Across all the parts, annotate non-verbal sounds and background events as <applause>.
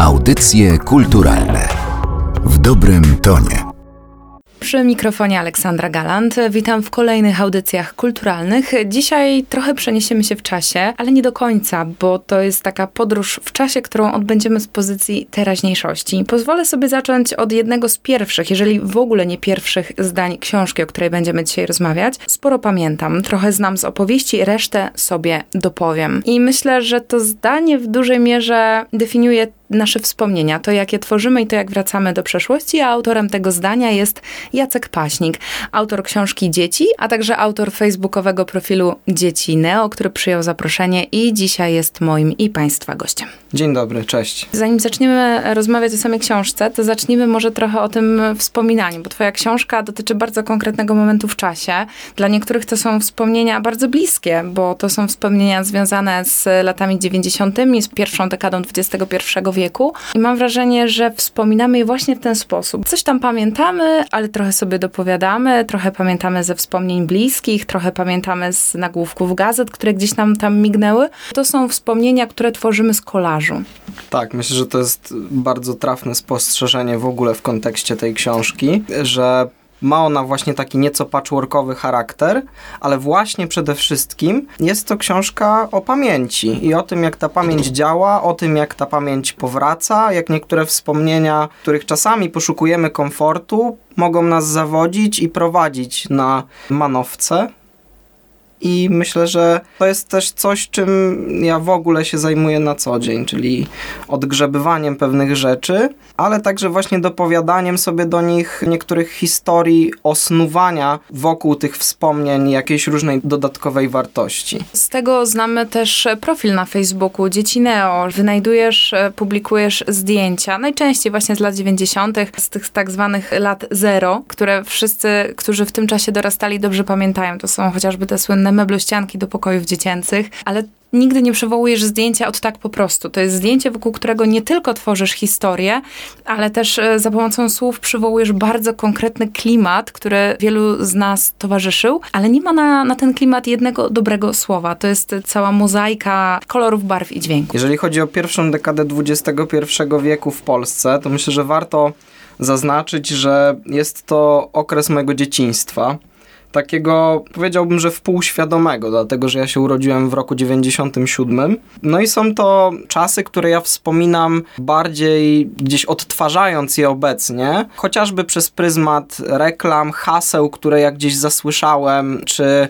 Audycje kulturalne w dobrym tonie. Przy mikrofonie Aleksandra Galant. Witam w kolejnych audycjach kulturalnych. Dzisiaj trochę przeniesiemy się w czasie, ale nie do końca, bo to jest taka podróż w czasie, którą odbędziemy z pozycji teraźniejszości. Pozwolę sobie zacząć od jednego z pierwszych, jeżeli w ogóle nie pierwszych zdań książki, o której będziemy dzisiaj rozmawiać. Sporo pamiętam, trochę znam z opowieści, resztę sobie dopowiem. I myślę, że to zdanie w dużej mierze definiuje nasze wspomnienia, to jak je tworzymy i to jak wracamy do przeszłości, a autorem tego zdania jest Jacek Paśnik, autor książki Dzieci, a także autor facebookowego profilu Dzieci Neo, który przyjął zaproszenie i dzisiaj jest moim i Państwa gościem. Dzień dobry, cześć. Zanim zaczniemy rozmawiać o samej książce, to zacznijmy może trochę o tym wspominaniu, bo Twoja książka dotyczy bardzo konkretnego momentu w czasie. Dla niektórych to są wspomnienia bardzo bliskie, bo to są wspomnienia związane z latami 90., z pierwszą dekadą XXI wieku wieku i mam wrażenie, że wspominamy je właśnie w ten sposób. Coś tam pamiętamy, ale trochę sobie dopowiadamy, trochę pamiętamy ze wspomnień bliskich, trochę pamiętamy z nagłówków gazet, które gdzieś nam tam mignęły. To są wspomnienia, które tworzymy z kolażu. Tak, myślę, że to jest bardzo trafne spostrzeżenie w ogóle w kontekście tej książki, że ma ona właśnie taki nieco patchworkowy charakter, ale właśnie przede wszystkim jest to książka o pamięci i o tym, jak ta pamięć działa, o tym, jak ta pamięć powraca, jak niektóre wspomnienia, których czasami poszukujemy komfortu, mogą nas zawodzić i prowadzić na manowce, i myślę, że to jest też coś, czym ja w ogóle się zajmuję na co dzień, czyli odgrzebywaniem pewnych rzeczy, ale także właśnie dopowiadaniem sobie do nich niektórych historii, osnuwania wokół tych wspomnień jakiejś różnej dodatkowej wartości. Z tego znamy też profil na Facebooku Dzieci Neo. Wynajdujesz, publikujesz zdjęcia, najczęściej właśnie z lat 90., z tych tak zwanych lat zero, które wszyscy, którzy w tym czasie dorastali, dobrze pamiętają. To są chociażby te słynne meblościanki do pokojów dziecięcych, ale nigdy nie przywołujesz zdjęcia od tak po prostu. To jest zdjęcie, wokół którego nie tylko tworzysz historię, ale też e, za pomocą słów przywołujesz bardzo konkretny klimat, który wielu z nas towarzyszył, ale nie ma na, na ten klimat jednego dobrego słowa. To jest cała mozaika kolorów, barw i dźwięków. Jeżeli chodzi o pierwszą dekadę XXI wieku w Polsce, to myślę, że warto zaznaczyć, że jest to okres mojego dzieciństwa takiego, powiedziałbym, że wpółświadomego, dlatego że ja się urodziłem w roku 97. No i są to czasy, które ja wspominam bardziej gdzieś odtwarzając je obecnie, chociażby przez pryzmat reklam, haseł, które ja gdzieś zasłyszałem, czy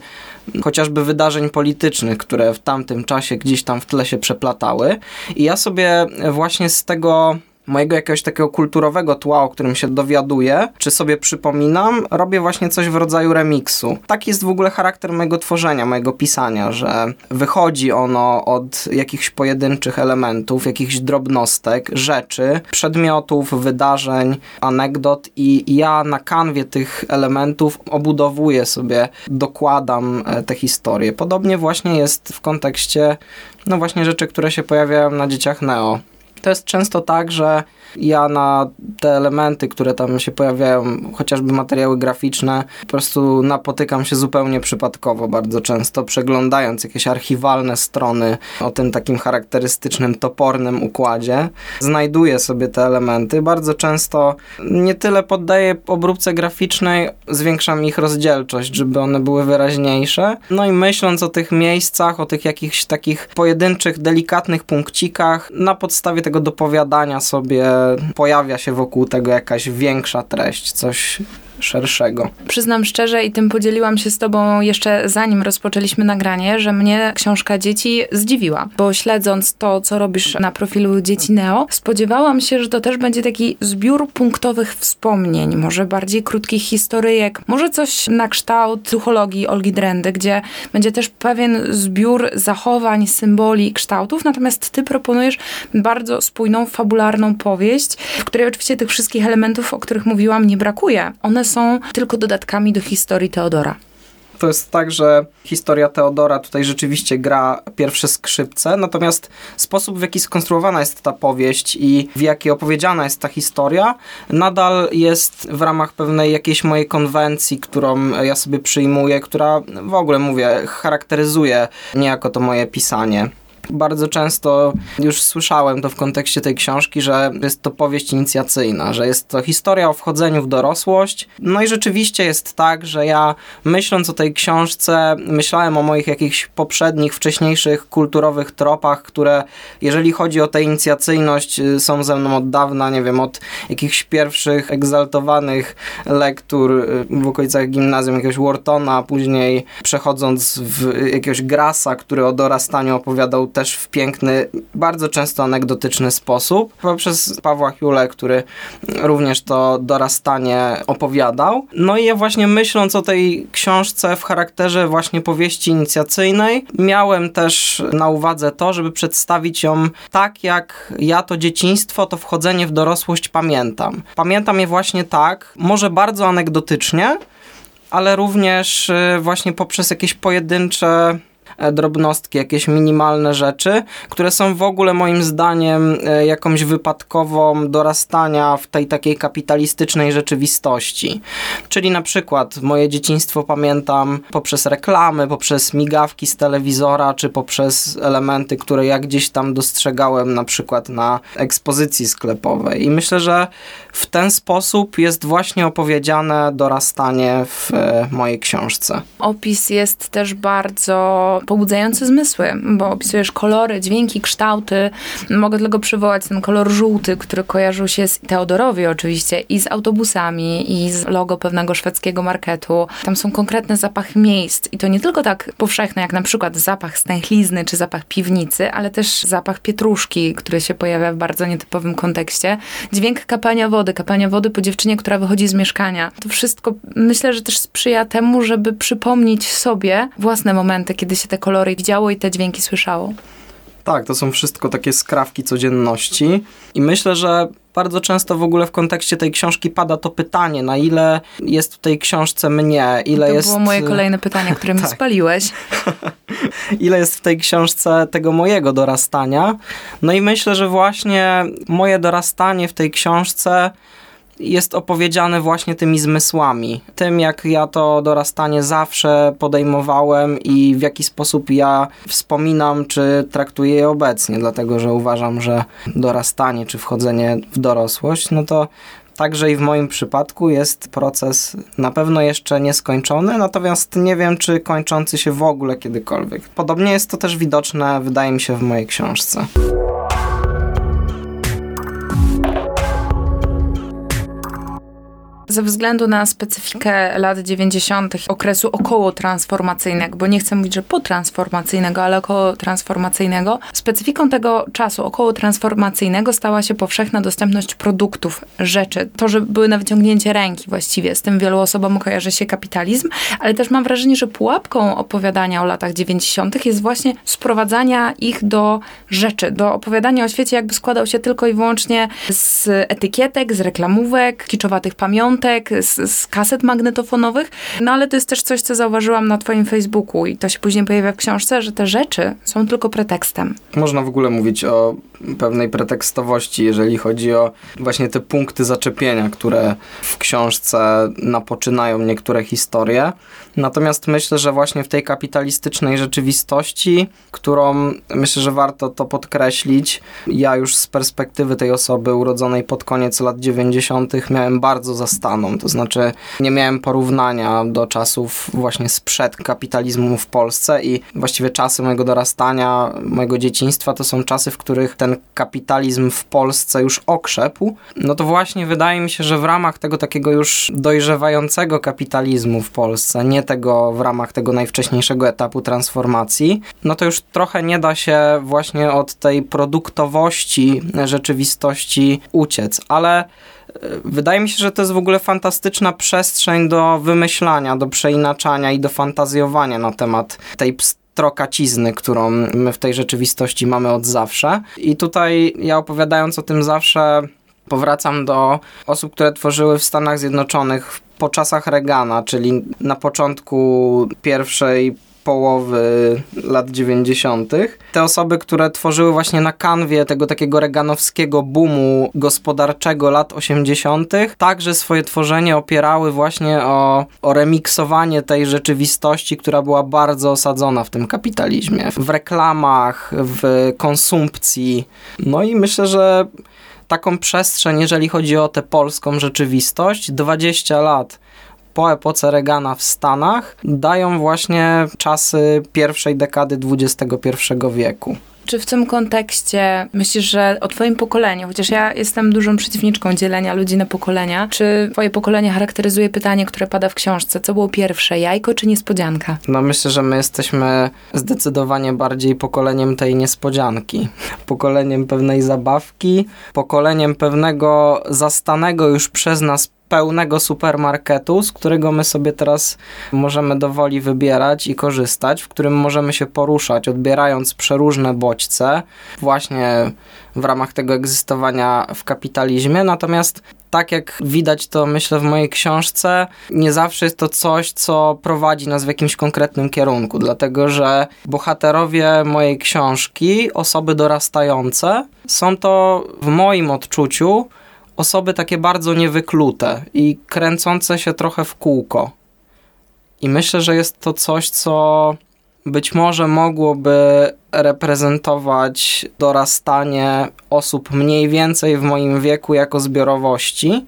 chociażby wydarzeń politycznych, które w tamtym czasie gdzieś tam w tle się przeplatały. I ja sobie właśnie z tego mojego jakiegoś takiego kulturowego tła, o którym się dowiaduję, czy sobie przypominam, robię właśnie coś w rodzaju remiksu. Taki jest w ogóle charakter mojego tworzenia, mojego pisania, że wychodzi ono od jakichś pojedynczych elementów, jakichś drobnostek, rzeczy, przedmiotów, wydarzeń, anegdot i ja na kanwie tych elementów obudowuję sobie, dokładam e, te historie. Podobnie właśnie jest w kontekście no właśnie rzeczy, które się pojawiają na dzieciach Neo. To jest często tak, że ja na te elementy, które tam się pojawiają, chociażby materiały graficzne, po prostu napotykam się zupełnie przypadkowo bardzo często, przeglądając jakieś archiwalne strony o tym takim charakterystycznym, topornym układzie. Znajduję sobie te elementy. Bardzo często nie tyle poddaję obróbce graficznej, zwiększam ich rozdzielczość, żeby one były wyraźniejsze. No i myśląc o tych miejscach, o tych jakichś takich pojedynczych, delikatnych punkcikach, na podstawie tego dopowiadania sobie pojawia się wokół tego jakaś większa treść, coś szerszego. Przyznam szczerze i tym podzieliłam się z tobą jeszcze zanim rozpoczęliśmy nagranie, że mnie książka Dzieci zdziwiła, bo śledząc to, co robisz na profilu Dzieci Neo, spodziewałam się, że to też będzie taki zbiór punktowych wspomnień, może bardziej krótkich historyjek, może coś na kształt psychologii Olgi Drendy, gdzie będzie też pewien zbiór zachowań, symboli, kształtów, natomiast ty proponujesz bardzo spójną, fabularną powieść, w której oczywiście tych wszystkich elementów, o których mówiłam, nie brakuje. One są tylko dodatkami do historii Teodora to jest tak, że historia Teodora tutaj rzeczywiście gra pierwsze skrzypce, natomiast sposób, w jaki skonstruowana jest ta powieść i w jaki opowiedziana jest ta historia, nadal jest w ramach pewnej jakiejś mojej konwencji, którą ja sobie przyjmuję, która w ogóle, mówię, charakteryzuje niejako to moje pisanie. Bardzo często już słyszałem to w kontekście tej książki, że jest to powieść inicjacyjna, że jest to historia o wchodzeniu w dorosłość. No i rzeczywiście jest tak, że ja myśląc o tej książce, myślałem o moich jakichś poprzednich, wcześniejszych kulturowych tropach, które jeżeli chodzi o tę inicjacyjność y, są ze mną od dawna, nie wiem, od jakichś pierwszych egzaltowanych lektur y, w okolicach gimnazjum, jakiegoś Whartona, później przechodząc w jakiegoś Grasa, który o dorastaniu opowiadał też w piękny, bardzo często anegdotyczny sposób, poprzez Pawła Hiule, który również to dorastanie opowiadał. No i ja właśnie myśląc o tej książce w charakterze właśnie powieści inicjacyjnej, miałem też na uwadze to, żeby przedstawić ją tak, jak ja to dzieciństwo, to wchodzenie w dorosłość pamiętam. Pamiętam je właśnie tak, może bardzo anegdotycznie, ale również y, właśnie poprzez jakieś pojedyncze drobnostki, jakieś minimalne rzeczy, które są w ogóle moim zdaniem e, jakąś wypadkową dorastania w tej takiej kapitalistycznej rzeczywistości. Czyli na przykład moje dzieciństwo pamiętam poprzez reklamy, poprzez migawki z telewizora, czy poprzez elementy, które ja gdzieś tam dostrzegałem na przykład na ekspozycji sklepowej. I myślę, że w ten sposób jest właśnie opowiedziane dorastanie w e, mojej książce. Opis jest też bardzo pobudzający zmysły, bo opisujesz kolory, dźwięki, kształty. Mogę tylko przywołać ten kolor żółty, który kojarzył się z Teodorowi oczywiście i z autobusami i z logo pewnego szwedzkiego marketu. Tam są konkretne zapachy miejsc i to nie tylko tak powszechne jak na przykład zapach stęchlizny czy zapach piwnicy, ale też zapach pietruszki, który się pojawia w bardzo nietypowym kontekście. Dźwięk kapania wody, kapania wody po dziewczynie, która wychodzi z mieszkania. To wszystko myślę, że też sprzyja temu, żeby przypomnieć sobie własne momenty, kiedy się te kolory widziało i te dźwięki słyszało. Tak, to są wszystko takie skrawki codzienności i myślę, że bardzo często w ogóle w kontekście tej książki pada to pytanie, na ile jest w tej książce mnie, ile to jest... było moje kolejne pytanie, które mi <laughs> Tak. spaliłeś. <laughs> ile jest w tej książce tego mojego dorastania. No i myślę, że właśnie moje dorastanie w tej książce jest opowiedziane właśnie tymi zmysłami. Tym, jak ja to dorastanie zawsze podejmowałem i w jaki sposób ja wspominam, czy traktuję je obecnie, dlatego że uważam, że dorastanie, czy wchodzenie w dorosłość, no to Także i w moim przypadku jest proces na pewno jeszcze nieskończony, natomiast nie wiem, czy kończący się w ogóle kiedykolwiek. Podobnie jest to też widoczne, wydaje mi się, w mojej książce. Ze względu na specyfikę lat 90., okresu około transformacyjnego, bo nie chcę mówić, że potransformacyjnego, ale około transformacyjnego, specyfiką tego czasu około transformacyjnego stała się powszechna dostępność produktów, rzeczy. To, że były na wyciągnięcie ręki właściwie. Z tym wielu osobom kojarzy się kapitalizm, ale też mam wrażenie, że pułapką opowiadania o latach 90. jest właśnie sprowadzania ich do rzeczy, do opowiadania o świecie, jakby składał się tylko i wyłącznie z etykietek, z reklamówek, kiczowatych pamiątek, z, z kaset magnetofonowych. No ale to jest też coś, co zauważyłam na twoim Facebooku i to się później pojawia w książce, że te rzeczy są tylko pretekstem. Można w ogóle mówić o pewnej pretekstowości, jeżeli chodzi o właśnie te punkty zaczepienia, które w książce napoczynają niektóre historie. Natomiast myślę, że właśnie w tej kapitalistycznej rzeczywistości, którą myślę, że warto to podkreślić, ja już z perspektywy tej osoby urodzonej pod koniec lat 90. miałem bardzo To znaczy nie miałem porównania do czasów właśnie sprzed kapitalizmu w Polsce i właściwie czasy mojego dorastania, mojego dzieciństwa to są czasy, w których ten kapitalizm w Polsce już okrzepł. No to właśnie wydaje mi się, że w ramach tego takiego już dojrzewającego kapitalizmu w Polsce, nie tego w ramach tego najwcześniejszego etapu transformacji, no to już trochę nie da się właśnie od tej produktowości rzeczywistości uciec, ale Wydaje mi się, że to jest w ogóle fantastyczna przestrzeń do wymyślania, do przeinaczania i do fantazjowania na temat tej pstrokacizny, którą my w tej rzeczywistości mamy od zawsze. I tutaj ja opowiadając o tym zawsze powracam do osób, które tworzyły w Stanach Zjednoczonych po czasach Reagana, czyli na początku pierwszej połowy lat 90. Te osoby, które tworzyły właśnie na kanwie tego takiego reganowskiego boomu gospodarczego lat 80., także swoje tworzenie opierały właśnie o, o remiksowanie tej rzeczywistości, która była bardzo osadzona w tym kapitalizmie, w reklamach, w konsumpcji. No i myślę, że taką przestrzeń, jeżeli chodzi o tę polską rzeczywistość, 20 lat po epoce Reagana w Stanach dają właśnie czasy pierwszej dekady XXI wieku. Czy w tym kontekście myślisz, że o twoim pokoleniu, chociaż ja jestem dużą przeciwniczką dzielenia ludzi na pokolenia, czy twoje pokolenie charakteryzuje pytanie, które pada w książce, co było pierwsze, jajko czy niespodzianka? No myślę, że my jesteśmy zdecydowanie bardziej pokoleniem tej niespodzianki. Pokoleniem pewnej zabawki, pokoleniem pewnego zastanego już przez nas pełnego supermarketu, z którego my sobie teraz możemy dowoli wybierać i korzystać, w którym możemy się poruszać, odbierając przeróżne bodźce, właśnie w ramach tego egzystowania w kapitalizmie. Natomiast tak jak widać to, myślę, w mojej książce, nie zawsze jest to coś, co prowadzi nas w jakimś konkretnym kierunku, dlatego że bohaterowie mojej książki, osoby dorastające, są to w moim odczuciu osoby takie bardzo niewyklute i kręcące się trochę w kółko. I myślę, że jest to coś, co być może mogłoby reprezentować dorastanie osób mniej więcej w moim wieku jako zbiorowości,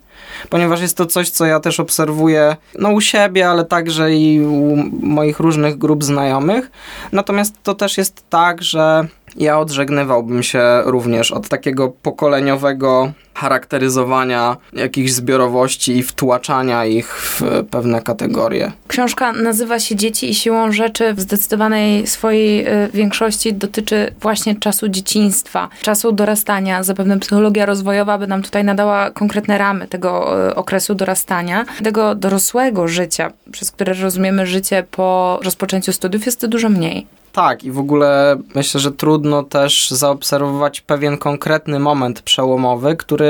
ponieważ jest to coś, co ja też obserwuję no, u siebie, ale także i u moich różnych grup znajomych. Natomiast to też jest tak, że ja odżegnywałbym się również od takiego pokoleniowego charakteryzowania jakichś zbiorowości i wtłaczania ich w pewne kategorie. Książka nazywa się Dzieci i siłą rzeczy w zdecydowanej swojej y, większości dotyczy właśnie czasu dzieciństwa, czasu dorastania. Zapewne psychologia rozwojowa by nam tutaj nadała konkretne ramy tego y, okresu dorastania. Tego dorosłego życia, przez które rozumiemy życie po rozpoczęciu studiów, jest dużo mniej. Tak, i w ogóle myślę, że trudno też zaobserwować pewien konkretny moment przełomowy, który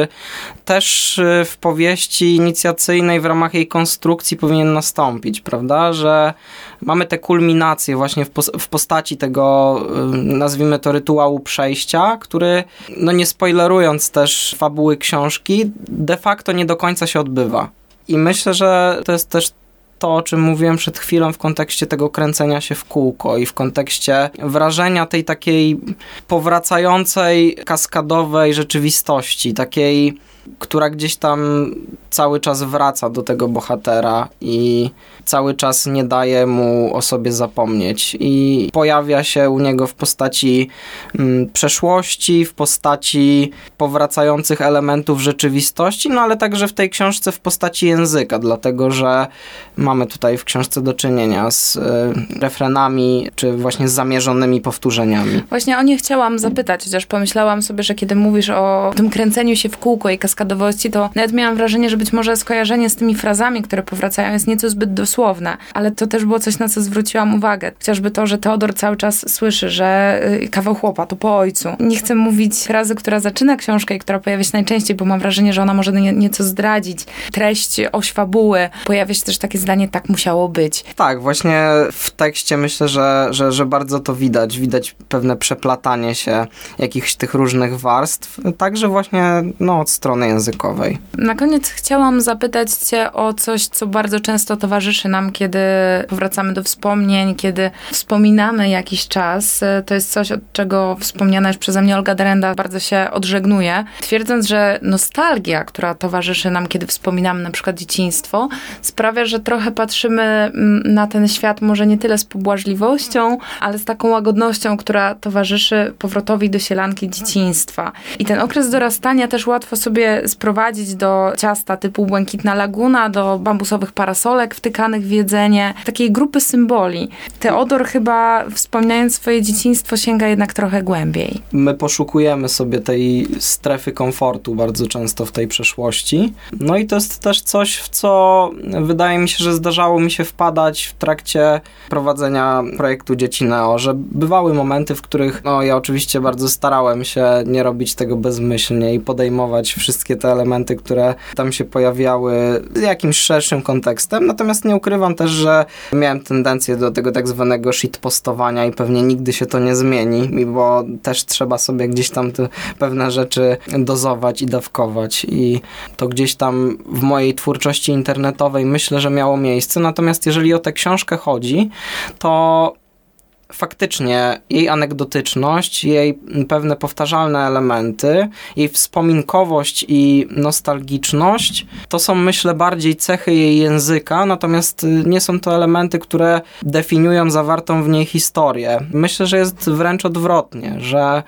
też y, w powieści inicjacyjnej w ramach jej konstrukcji powinien nastąpić, prawda? Że mamy te kulminacje właśnie w, w postaci tego, y, nazwijmy to, rytuału przejścia, który, no nie spoilerując też fabuły książki, de facto nie do końca się odbywa. I myślę, że to jest też to, o czym mówiłem przed chwilą w kontekście tego kręcenia się w kółko i w kontekście wrażenia tej takiej powracającej, kaskadowej rzeczywistości, takiej która gdzieś tam cały czas wraca do tego bohatera i cały czas nie daje mu o sobie zapomnieć. I pojawia się u niego w postaci mm, przeszłości, w postaci powracających elementów rzeczywistości, no ale także w tej książce w postaci języka, dlatego że mamy tutaj w książce do czynienia z y, refrenami, czy właśnie z zamierzonymi powtórzeniami. Właśnie o nie chciałam zapytać, chociaż pomyślałam sobie, że kiedy mówisz o tym kręceniu się w kółko i kaskadowości, to nawet miałam wrażenie, że być może skojarzenie z tymi frazami, które powracają, jest nieco zbyt dosłowne, ale to też było coś, na co zwróciłam uwagę. Chociażby to, że Teodor cały czas słyszy, że y, kawał chłopa to po ojcu. Nie chcę mówić frazy, która zaczyna książkę i która pojawia się najczęściej, bo mam wrażenie, że ona może nie, nieco zdradzić. Treść, oś fabuły. Pojawia się też takie zdanie, tak musiało być. Tak, właśnie w tekście myślę, że, że, że bardzo to widać. Widać pewne przeplatanie się jakichś tych różnych warstw, także właśnie no, od strony językowej. Na koniec chciałam zapytać Cię o coś, co bardzo często towarzyszy nam, kiedy powracamy do wspomnień, kiedy wspominamy jakiś czas. To jest coś, od czego wspomniana już przeze mnie Olga Derenda bardzo się odżegnuje, twierdząc, że nostalgia, która towarzyszy nam, kiedy wspominamy na przykład dzieciństwo, sprawia, że trochę patrzymy mm, na ten świat może nie tyle z pobłażliwością, ale z taką łagodnością, która towarzyszy powrotowi do sielanki dzieciństwa. I ten okres dorastania też łatwo sobie sprowadzić do ciasta typu błękitna laguna, do bambusowych parasolek wtykanych w jedzenie, takiej grupy symboli. Teodor chyba wspominając swoje dzieciństwo sięga jednak trochę głębiej. My poszukujemy sobie tej strefy komfortu bardzo często w tej przeszłości. No i to jest też coś, w co wydaje mi się, że zdarzało mi się wpadać w trakcie prowadzenia projektu Dzieci Neo, że bywały momenty, w których no ja oczywiście bardzo starałem się nie robić tego bezmyślnie i podejmować wszystkie wszystkie te elementy, które tam się pojawiały z jakimś szerszym kontekstem. Natomiast nie ukrywam też, że miałem tendencję do tego tak zwanego shitpostowania i pewnie nigdy się to nie zmieni, bo też trzeba sobie gdzieś tam pewne rzeczy dozować i dawkować i to gdzieś tam w mojej twórczości internetowej myślę, że miało miejsce. Natomiast jeżeli o tę książkę chodzi, to faktycznie jej anegdotyczność, jej pewne powtarzalne elementy, jej wspominkowość i nostalgiczność to są, myślę, bardziej cechy jej języka, natomiast y, nie są to elementy, które definiują zawartą w niej historię. Myślę, że jest wręcz odwrotnie, że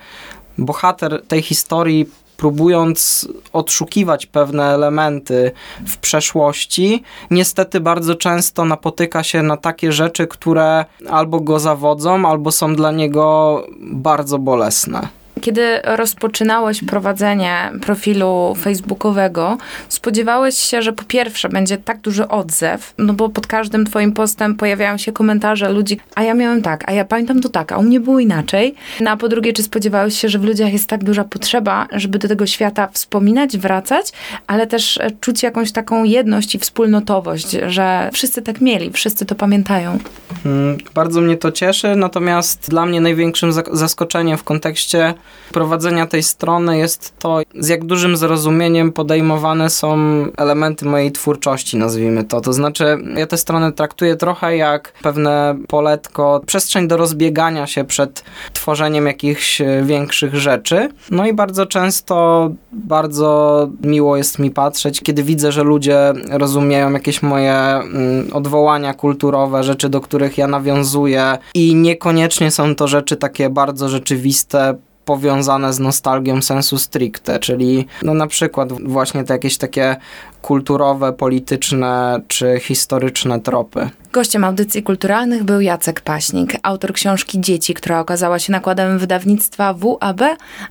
bohater tej historii próbując odszukiwać pewne elementy w przeszłości, niestety bardzo często napotyka się na takie rzeczy, które albo go zawodzą, albo są dla niego bardzo bolesne. Kiedy rozpoczynałeś prowadzenie profilu facebookowego, spodziewałeś się, że po pierwsze będzie tak duży odzew, no bo pod każdym twoim postem pojawiają się komentarze ludzi, a ja miałem tak, a ja pamiętam to tak, a u mnie było inaczej. No a po drugie, czy spodziewałeś się, że w ludziach jest tak duża potrzeba, żeby do tego świata wspominać, wracać, ale też czuć jakąś taką jedność i wspólnotowość, że wszyscy tak mieli, wszyscy to pamiętają. Hmm, bardzo mnie to cieszy, natomiast dla mnie największym zaskoczeniem w kontekście prowadzenia tej strony jest to, z jak dużym zrozumieniem podejmowane są elementy mojej twórczości, nazwijmy to. To znaczy, ja tę stronę traktuję trochę jak pewne poletko, przestrzeń do rozbiegania się przed tworzeniem jakichś większych rzeczy. No i bardzo często bardzo miło jest mi patrzeć, kiedy widzę, że ludzie rozumieją jakieś moje mm, odwołania kulturowe, rzeczy, do których ja nawiązuję i niekoniecznie są to rzeczy takie bardzo rzeczywiste, powiązane z nostalgią sensu stricte, czyli no na przykład właśnie te jakieś takie kulturowe, polityczne czy historyczne tropy. Gościem audycji kulturalnych był Jacek Paśnik, autor książki Dzieci, która okazała się nakładem wydawnictwa WAB,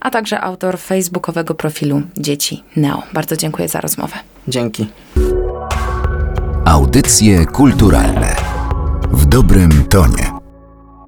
a także autor facebookowego profilu Dzieci Neo. Bardzo dziękuję za rozmowę. Dzięki. Audycje kulturalne w dobrym tonie.